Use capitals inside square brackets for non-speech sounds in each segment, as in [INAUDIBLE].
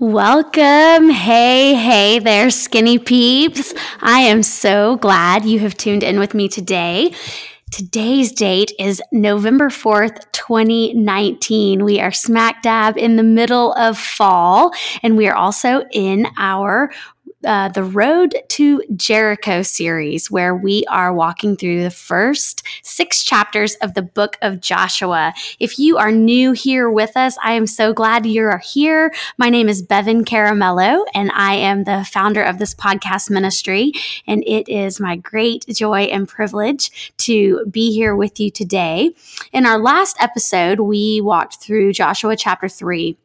Welcome. Hey, hey there, skinny peeps. I am so glad you have tuned in with me today. Today's date is November 4th, 2019. We are smack dab in the middle of fall, and we are also in our uh, the Road to Jericho series, where we are walking through the first six chapters of the book of Joshua. If you are new here with us, I am so glad you are here. My name is Bevan Caramello, and I am the founder of this podcast ministry. And it is my great joy and privilege to be here with you today. In our last episode, we walked through Joshua chapter 3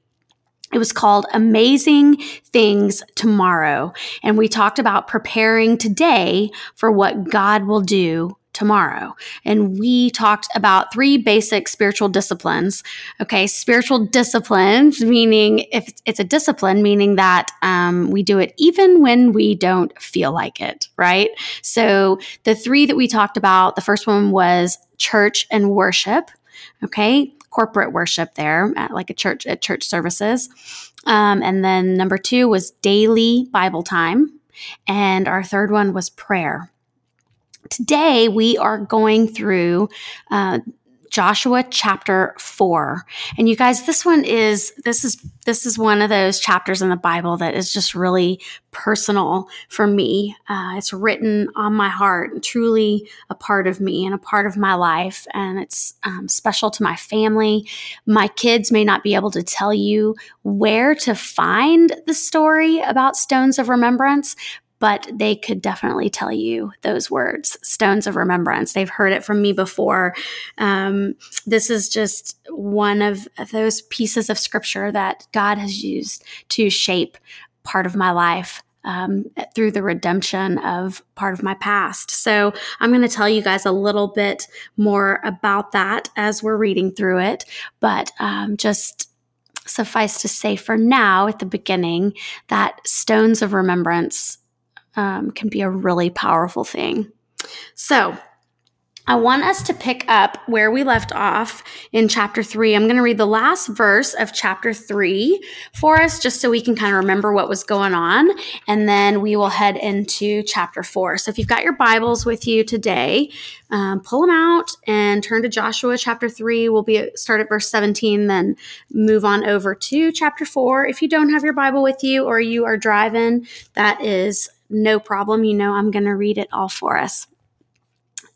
it was called Amazing Things Tomorrow. And we talked about preparing today for what God will do tomorrow. And we talked about three basic spiritual disciplines. Okay, spiritual disciplines, meaning if it's a discipline, meaning that um, we do it even when we don't feel like it, right? So the three that we talked about, the first one was church and worship. Okay, corporate worship there at like a church at church services. Um, and then number two was daily Bible time. And our third one was prayer. Today we are going through uh, Joshua chapter 4. And you guys, this one is this is this is one of those chapters in the Bible that is just really personal for me. Uh, it's written on my heart, and truly a part of me and a part of my life, and it's um, special to my family. My kids may not be able to tell you where to find the story about stones of remembrance, but they could definitely tell you those words stones of remembrance. They've heard it from me before. Um, this is just one of those pieces of scripture that God has used to shape part of my life. Um, through the redemption of part of my past. So, I'm going to tell you guys a little bit more about that as we're reading through it. But um, just suffice to say for now, at the beginning, that stones of remembrance um, can be a really powerful thing. So, I want us to pick up where we left off in chapter three. I'm going to read the last verse of chapter three for us, just so we can kind of remember what was going on. And then we will head into chapter four. So if you've got your Bibles with you today, um, pull them out and turn to Joshua chapter three. We'll be start at verse 17, then move on over to chapter four. If you don't have your Bible with you or you are driving, that is no problem. You know, I'm going to read it all for us.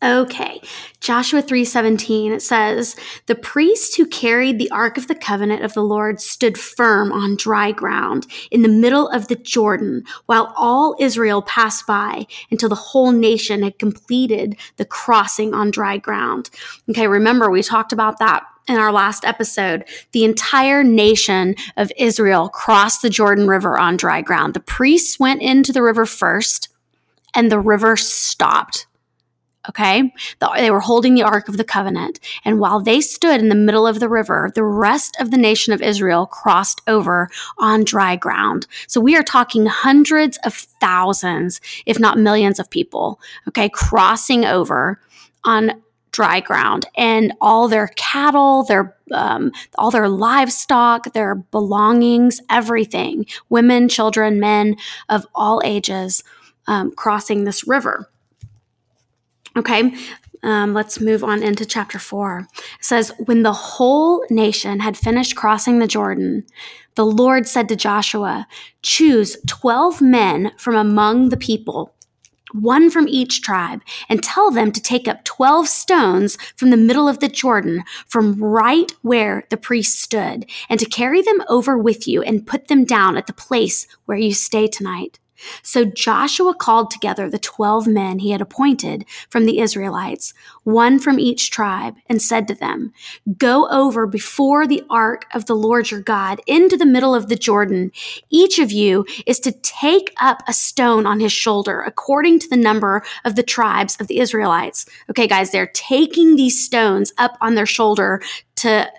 Okay. Joshua 3:17 it says, "The priest who carried the ark of the covenant of the Lord stood firm on dry ground in the middle of the Jordan, while all Israel passed by until the whole nation had completed the crossing on dry ground." Okay, remember we talked about that in our last episode, the entire nation of Israel crossed the Jordan River on dry ground. The priests went into the river first, and the river stopped. Okay. they were holding the Ark of the Covenant. And while they stood in the middle of the river, the rest of the nation of Israel crossed over on dry ground. So we are talking hundreds of thousands, if not millions of people, okay, crossing over on dry ground and all their cattle, their um, all their livestock, their belongings, everything, women, children, men of all ages um, crossing this river. Okay, um, let's move on into chapter four. It says, When the whole nation had finished crossing the Jordan, the Lord said to Joshua, Choose 12 men from among the people one from each tribe, and tell them to take up 12 stones from the middle of the Jordan, from right where the priest stood, and to carry them over with you and put them down at the place where you stay tonight. So Joshua called together the twelve men he had appointed from the Israelites, one from each tribe, and said to them, Go over before the ark of the Lord your God into the middle of the Jordan. Each of you is to take up a stone on his shoulder according to the number of the tribes of the Israelites. Okay, guys, they're taking these stones up on their shoulder to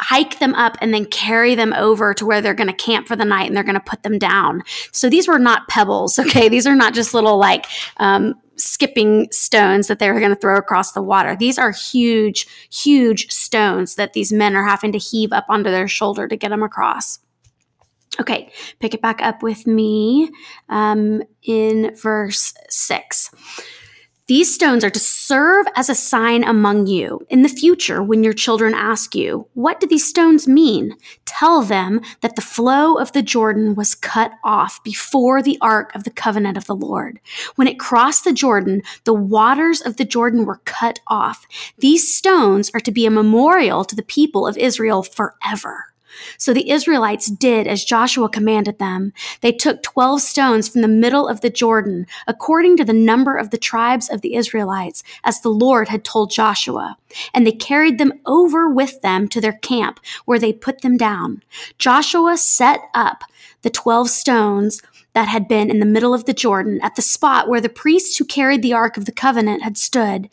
hike them up and then carry them over to where they're going to camp for the night and they're going to put them down. So these were not pebbles, [LAUGHS] okay? These are not just little like um, skipping stones that they're going to throw across the water. These are huge, huge stones that these men are having to heave up onto their shoulder to get them across. Okay, pick it back up with me um, in verse 6. These stones are to serve as a sign among you. In the future, when your children ask you, What do these stones mean? Tell them that the flow of the Jordan was cut off before the ark of the covenant of the Lord. When it crossed the Jordan, the waters of the Jordan were cut off. These stones are to be a memorial to the people of Israel forever. So the Israelites did as Joshua commanded them. They took 12 stones from the middle of the Jordan, according to the number of the tribes of the Israelites, as the Lord had told Joshua. And they carried them over with them to their camp, where they put them down. Joshua set up the 12 stones that had been in the middle of the Jordan at the spot where the priests who carried the Ark of the Covenant had stood.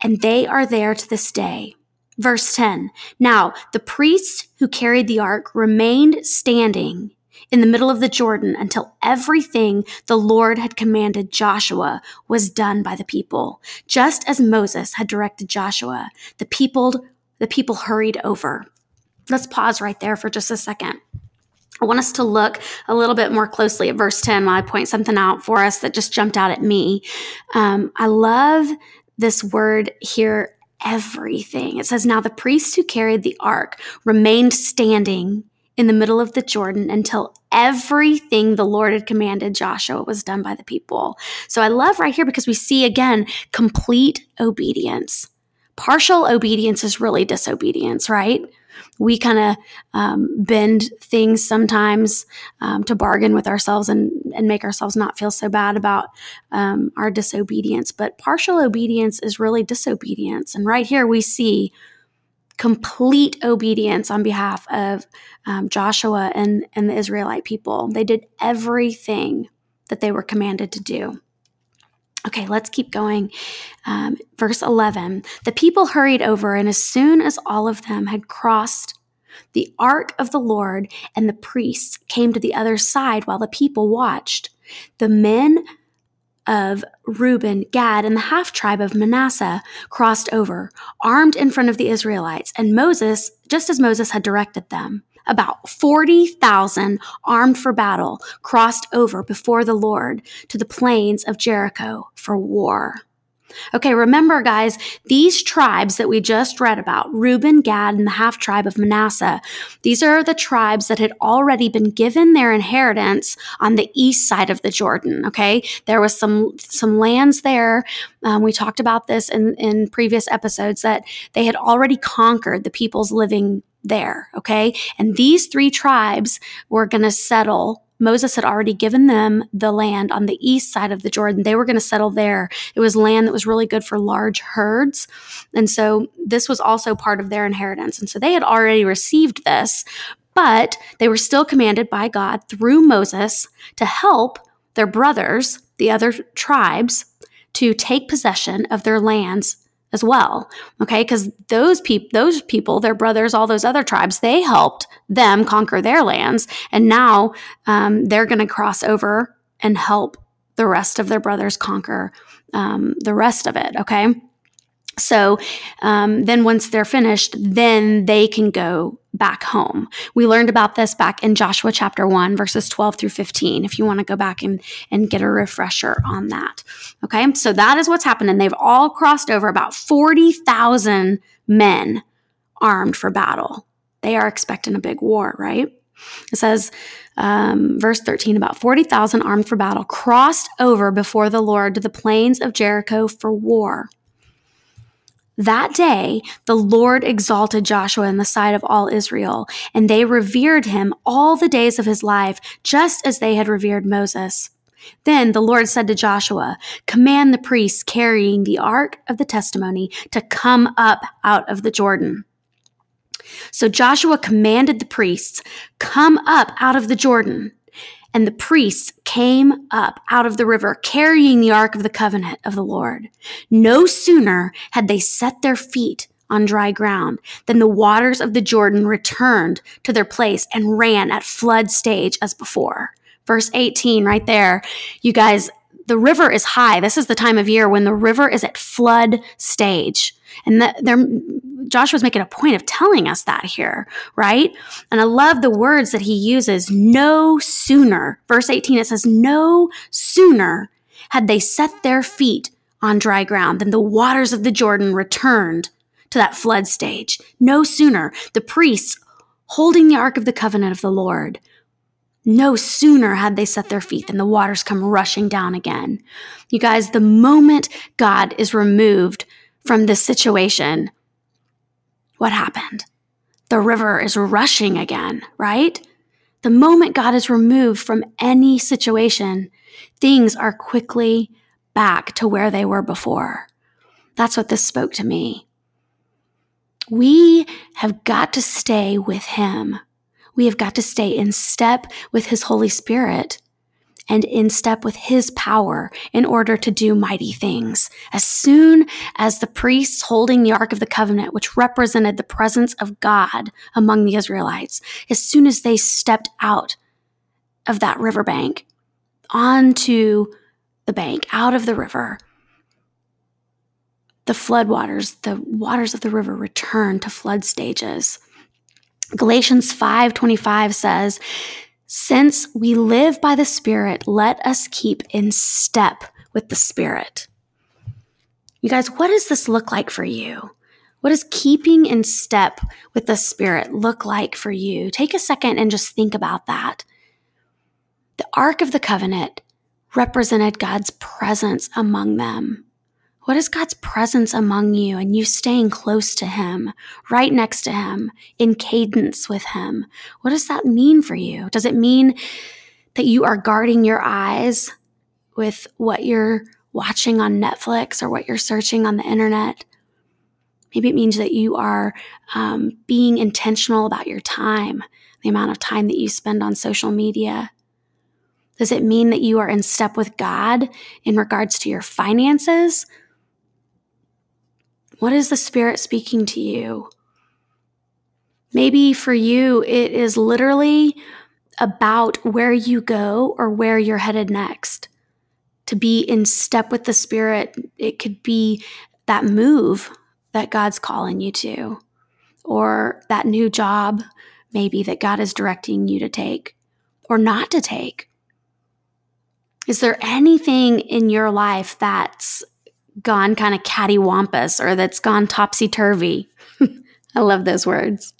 And they are there to this day. Verse 10 Now the priests who carried the ark remained standing in the middle of the Jordan until everything the Lord had commanded Joshua was done by the people, just as Moses had directed Joshua. The people, the people hurried over. Let's pause right there for just a second. I want us to look a little bit more closely at verse 10 while I point something out for us that just jumped out at me. Um, I love this word here everything. It says, Now the priests who carried the ark remained standing in the middle of the Jordan until everything the Lord had commanded Joshua was done by the people. So I love right here because we see again complete obedience. Partial obedience is really disobedience, right? We kind of um, bend things sometimes um, to bargain with ourselves and, and make ourselves not feel so bad about um, our disobedience. But partial obedience is really disobedience. And right here we see complete obedience on behalf of um, Joshua and, and the Israelite people. They did everything that they were commanded to do. Okay, let's keep going. Um, verse 11 The people hurried over, and as soon as all of them had crossed the ark of the Lord and the priests came to the other side while the people watched, the men of Reuben, Gad, and the half tribe of Manasseh crossed over, armed in front of the Israelites, and Moses, just as Moses had directed them about 40,000 armed for battle crossed over before the Lord to the plains of Jericho for war. Okay, remember, guys, these tribes that we just read about Reuben, Gad, and the half tribe of Manasseh these are the tribes that had already been given their inheritance on the east side of the Jordan. Okay, there was some, some lands there. Um, we talked about this in, in previous episodes that they had already conquered the peoples living there. Okay. And these three tribes were going to settle. Moses had already given them the land on the east side of the Jordan. They were going to settle there. It was land that was really good for large herds. And so this was also part of their inheritance. And so they had already received this, but they were still commanded by God through Moses to help their brothers, the other tribes, to take possession of their lands as well. Okay, because those people, those people, their brothers, all those other tribes, they helped them conquer their lands, and now um, they're going to cross over and help the rest of their brothers conquer um, the rest of it. Okay. So um, then once they're finished, then they can go back home. We learned about this back in Joshua chapter 1, verses 12 through 15, if you want to go back and, and get a refresher on that. Okay, so that is what's happening. They've all crossed over about 40,000 men armed for battle. They are expecting a big war, right? It says, um, verse 13, about 40,000 armed for battle crossed over before the Lord to the plains of Jericho for war. That day, the Lord exalted Joshua in the sight of all Israel, and they revered him all the days of his life, just as they had revered Moses. Then the Lord said to Joshua, Command the priests carrying the ark of the testimony to come up out of the Jordan. So Joshua commanded the priests, Come up out of the Jordan. And the priests came up out of the river carrying the ark of the covenant of the Lord. No sooner had they set their feet on dry ground than the waters of the Jordan returned to their place and ran at flood stage as before. Verse 18, right there. You guys, the river is high. This is the time of year when the river is at flood stage. And that they're Joshua's making a point of telling us that here, right? And I love the words that he uses no sooner. Verse 18, it says, No sooner had they set their feet on dry ground than the waters of the Jordan returned to that flood stage. No sooner the priests holding the Ark of the Covenant of the Lord. No sooner had they set their feet than the waters come rushing down again. You guys, the moment God is removed from this situation, what happened? The river is rushing again, right? The moment God is removed from any situation, things are quickly back to where they were before. That's what this spoke to me. We have got to stay with Him. We have got to stay in step with His Holy Spirit and in step with his power in order to do mighty things. As soon as the priests holding the Ark of the Covenant, which represented the presence of God among the Israelites, as soon as they stepped out of that riverbank onto the bank, out of the river, the floodwaters, the waters of the river returned to flood stages. Galatians 5:25 says, since we live by the Spirit, let us keep in step with the Spirit. You guys, what does this look like for you? What does keeping in step with the Spirit look like for you? Take a second and just think about that. The Ark of the Covenant represented God's presence among them. What is God's presence among you and you staying close to Him, right next to Him, in cadence with Him? What does that mean for you? Does it mean that you are guarding your eyes with what you're watching on Netflix or what you're searching on the internet? Maybe it means that you are um, being intentional about your time, the amount of time that you spend on social media. Does it mean that you are in step with God in regards to your finances? What is the Spirit speaking to you? Maybe for you, it is literally about where you go or where you're headed next. To be in step with the Spirit, it could be that move that God's calling you to, or that new job, maybe that God is directing you to take or not to take. Is there anything in your life that's gone kind of cattywampus or that's gone topsy turvy. [LAUGHS] I love those words.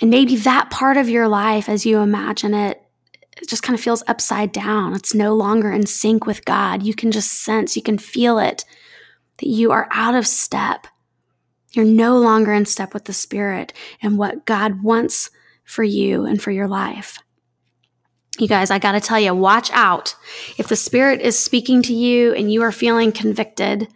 And maybe that part of your life, as you imagine it, it just kind of feels upside down. It's no longer in sync with God. You can just sense, you can feel it that you are out of step. You're no longer in step with the Spirit and what God wants for you and for your life. You guys, I got to tell you, watch out. If the Spirit is speaking to you and you are feeling convicted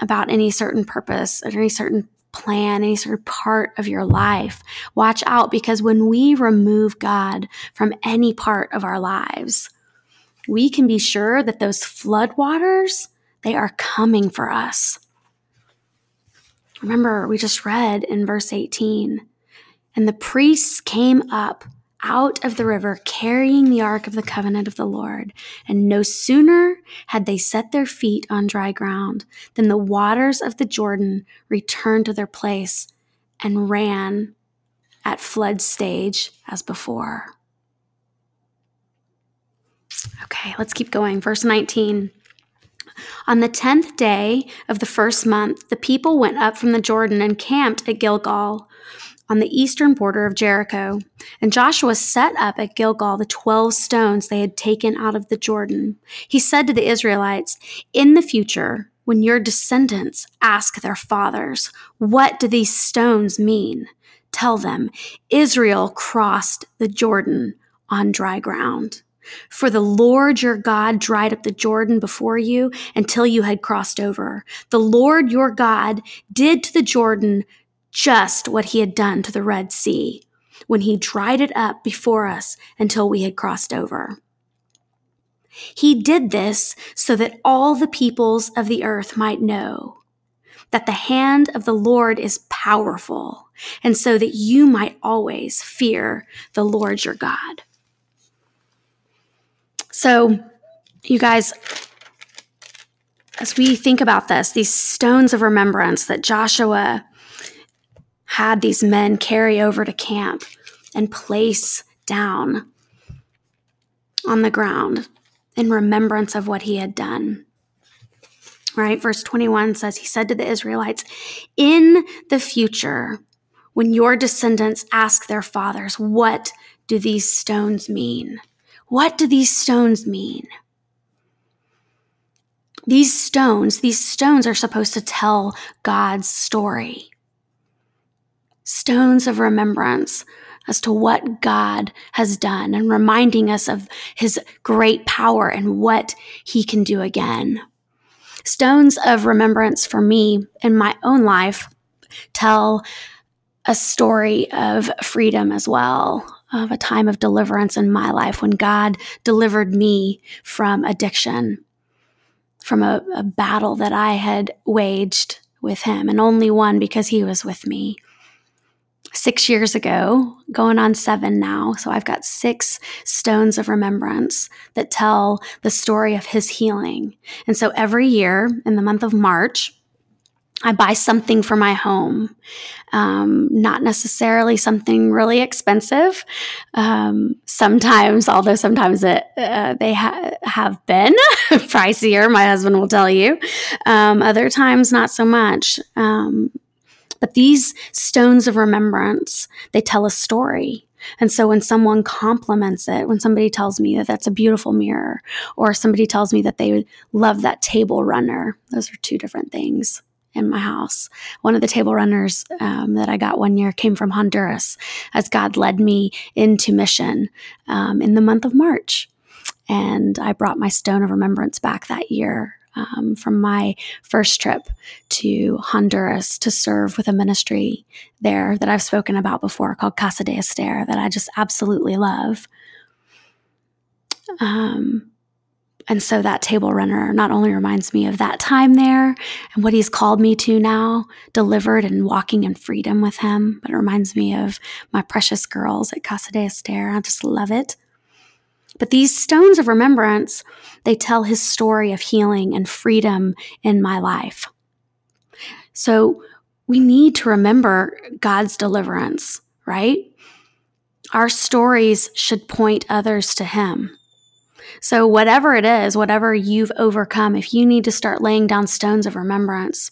about any certain purpose or any certain plan, any certain part of your life, watch out because when we remove God from any part of our lives, we can be sure that those floodwaters, they are coming for us. Remember, we just read in verse 18, and the priests came up out of the river carrying the ark of the covenant of the Lord. And no sooner had they set their feet on dry ground than the waters of the Jordan returned to their place and ran at flood stage as before. Okay, let's keep going. Verse 19. On the tenth day of the first month, the people went up from the Jordan and camped at Gilgal on the eastern border of Jericho. And Joshua set up at Gilgal the 12 stones they had taken out of the Jordan. He said to the Israelites, In the future, when your descendants ask their fathers, What do these stones mean? Tell them, Israel crossed the Jordan on dry ground. For the Lord your God dried up the Jordan before you until you had crossed over. The Lord your God did to the Jordan just what he had done to the Red Sea when he dried it up before us until we had crossed over. He did this so that all the peoples of the earth might know that the hand of the Lord is powerful, and so that you might always fear the Lord your God. So, you guys, as we think about this, these stones of remembrance that Joshua had these men carry over to camp and place down on the ground in remembrance of what he had done. Right? Verse 21 says, He said to the Israelites, In the future, when your descendants ask their fathers, What do these stones mean? What do these stones mean? These stones, these stones are supposed to tell God's story. Stones of remembrance as to what God has done and reminding us of his great power and what he can do again. Stones of remembrance for me in my own life tell a story of freedom as well, of a time of deliverance in my life when God delivered me from addiction, from a, a battle that I had waged with Him, and only one because He was with me six years ago, going on seven now. So I've got six stones of remembrance that tell the story of his healing. And so every year in the month of March, I buy something for my home, um, not necessarily something really expensive. Um, sometimes, although sometimes it, uh, they ha- have been [LAUGHS] pricier, my husband will tell you. Um, other times, not so much. But these stones of remembrance, they tell a story. And so when someone compliments it, when somebody tells me that that's a beautiful mirror, or somebody tells me that they love that table runner, those are two different things in my house. One of the table runners um, that I got one year came from Honduras as God led me into mission um, in the month of March. And I brought my stone of remembrance back that year um, from my first trip to Honduras to serve with a ministry there that I've spoken about before called Casa de Ester that I just absolutely love. Um, and so that table runner not only reminds me of that time there and what he's called me to now, delivered and walking in freedom with him, but it reminds me of my precious girls at Casa de Ester. I just love it. But these stones of remembrance, they tell his story of healing and freedom in my life. So we need to remember God's deliverance, right? Our stories should point others to him. So, whatever it is, whatever you've overcome, if you need to start laying down stones of remembrance,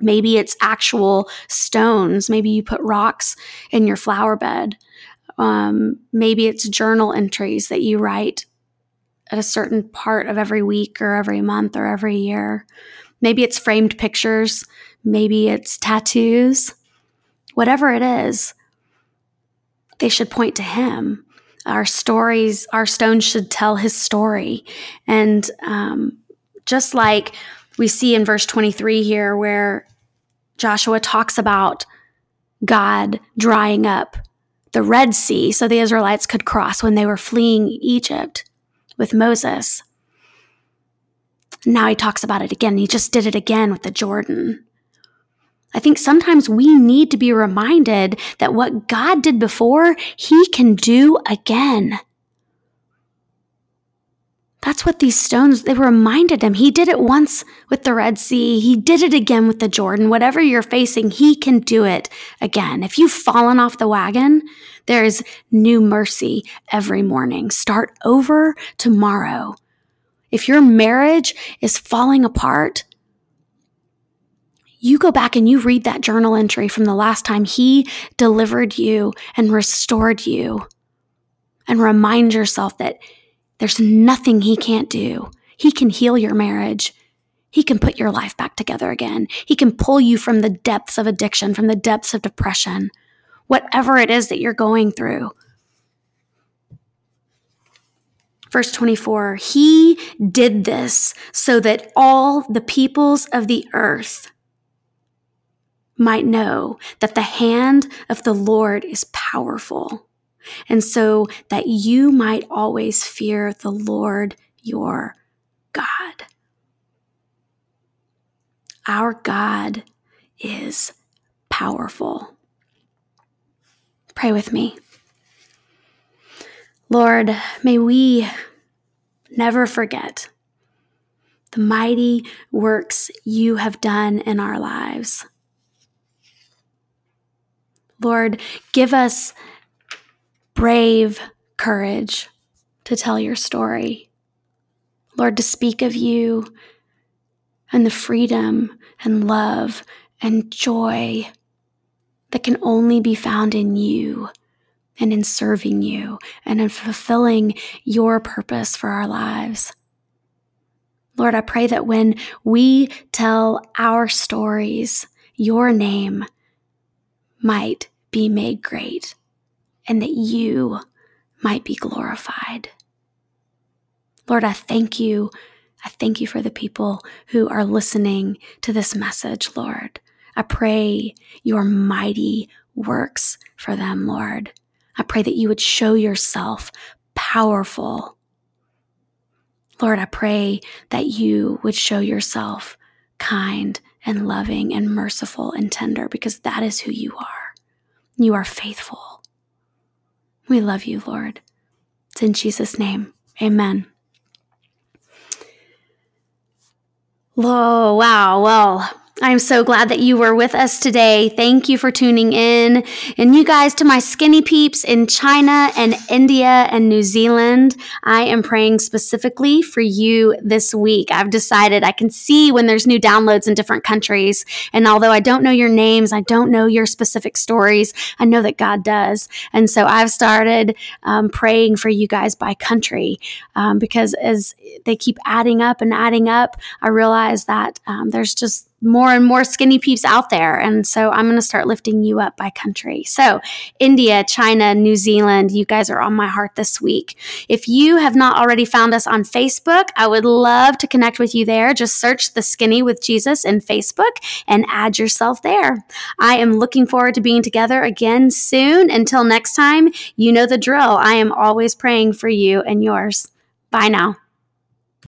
maybe it's actual stones. Maybe you put rocks in your flower bed. Um, maybe it's journal entries that you write at a certain part of every week or every month or every year. Maybe it's framed pictures. Maybe it's tattoos. Whatever it is, they should point to Him. Our stories, our stones should tell His story. And um, just like we see in verse 23 here, where Joshua talks about God drying up the Red Sea so the Israelites could cross when they were fleeing Egypt with Moses. Now he talks about it again. He just did it again with the Jordan. I think sometimes we need to be reminded that what God did before, he can do again. That's what these stones, they reminded him. He did it once with the Red Sea. He did it again with the Jordan. Whatever you're facing, he can do it again. If you've fallen off the wagon, there is new mercy every morning. Start over tomorrow. If your marriage is falling apart, you go back and you read that journal entry from the last time he delivered you and restored you and remind yourself that there's nothing he can't do. He can heal your marriage. He can put your life back together again. He can pull you from the depths of addiction, from the depths of depression, whatever it is that you're going through. Verse 24, He did this so that all the peoples of the earth might know that the hand of the Lord is powerful and so that you might always fear the Lord your God. Our God is powerful. Pray with me. Lord, may we never forget the mighty works you have done in our lives. Lord, give us brave courage to tell your story. Lord, to speak of you and the freedom and love and joy that can only be found in you and in serving you and in fulfilling your purpose for our lives. Lord, I pray that when we tell our stories, your name might be made great and that you might be glorified. Lord, I thank you. I thank you for the people who are listening to this message, Lord. I pray your mighty works for them, Lord. I pray that you would show yourself powerful. Lord, I pray that you would show yourself kind and loving and merciful and tender because that is who you are. You are faithful. We love you, Lord. It's in Jesus' name. Amen. Oh, wow. Well, I'm so glad that you were with us today. Thank you for tuning in. And you guys, to my skinny peeps in China and India and New Zealand, I am praying specifically for you this week. I've decided I can see when there's new downloads in different countries. And although I don't know your names, I don't know your specific stories, I know that God does. And so I've started um, praying for you guys by country um, because as they keep adding up and adding up, I realize that um, there's just more and more skinny peeps out there. And so I'm going to start lifting you up by country. So, India, China, New Zealand, you guys are on my heart this week. If you have not already found us on Facebook, I would love to connect with you there. Just search the Skinny with Jesus in Facebook and add yourself there. I am looking forward to being together again soon. Until next time, you know the drill. I am always praying for you and yours. Bye now.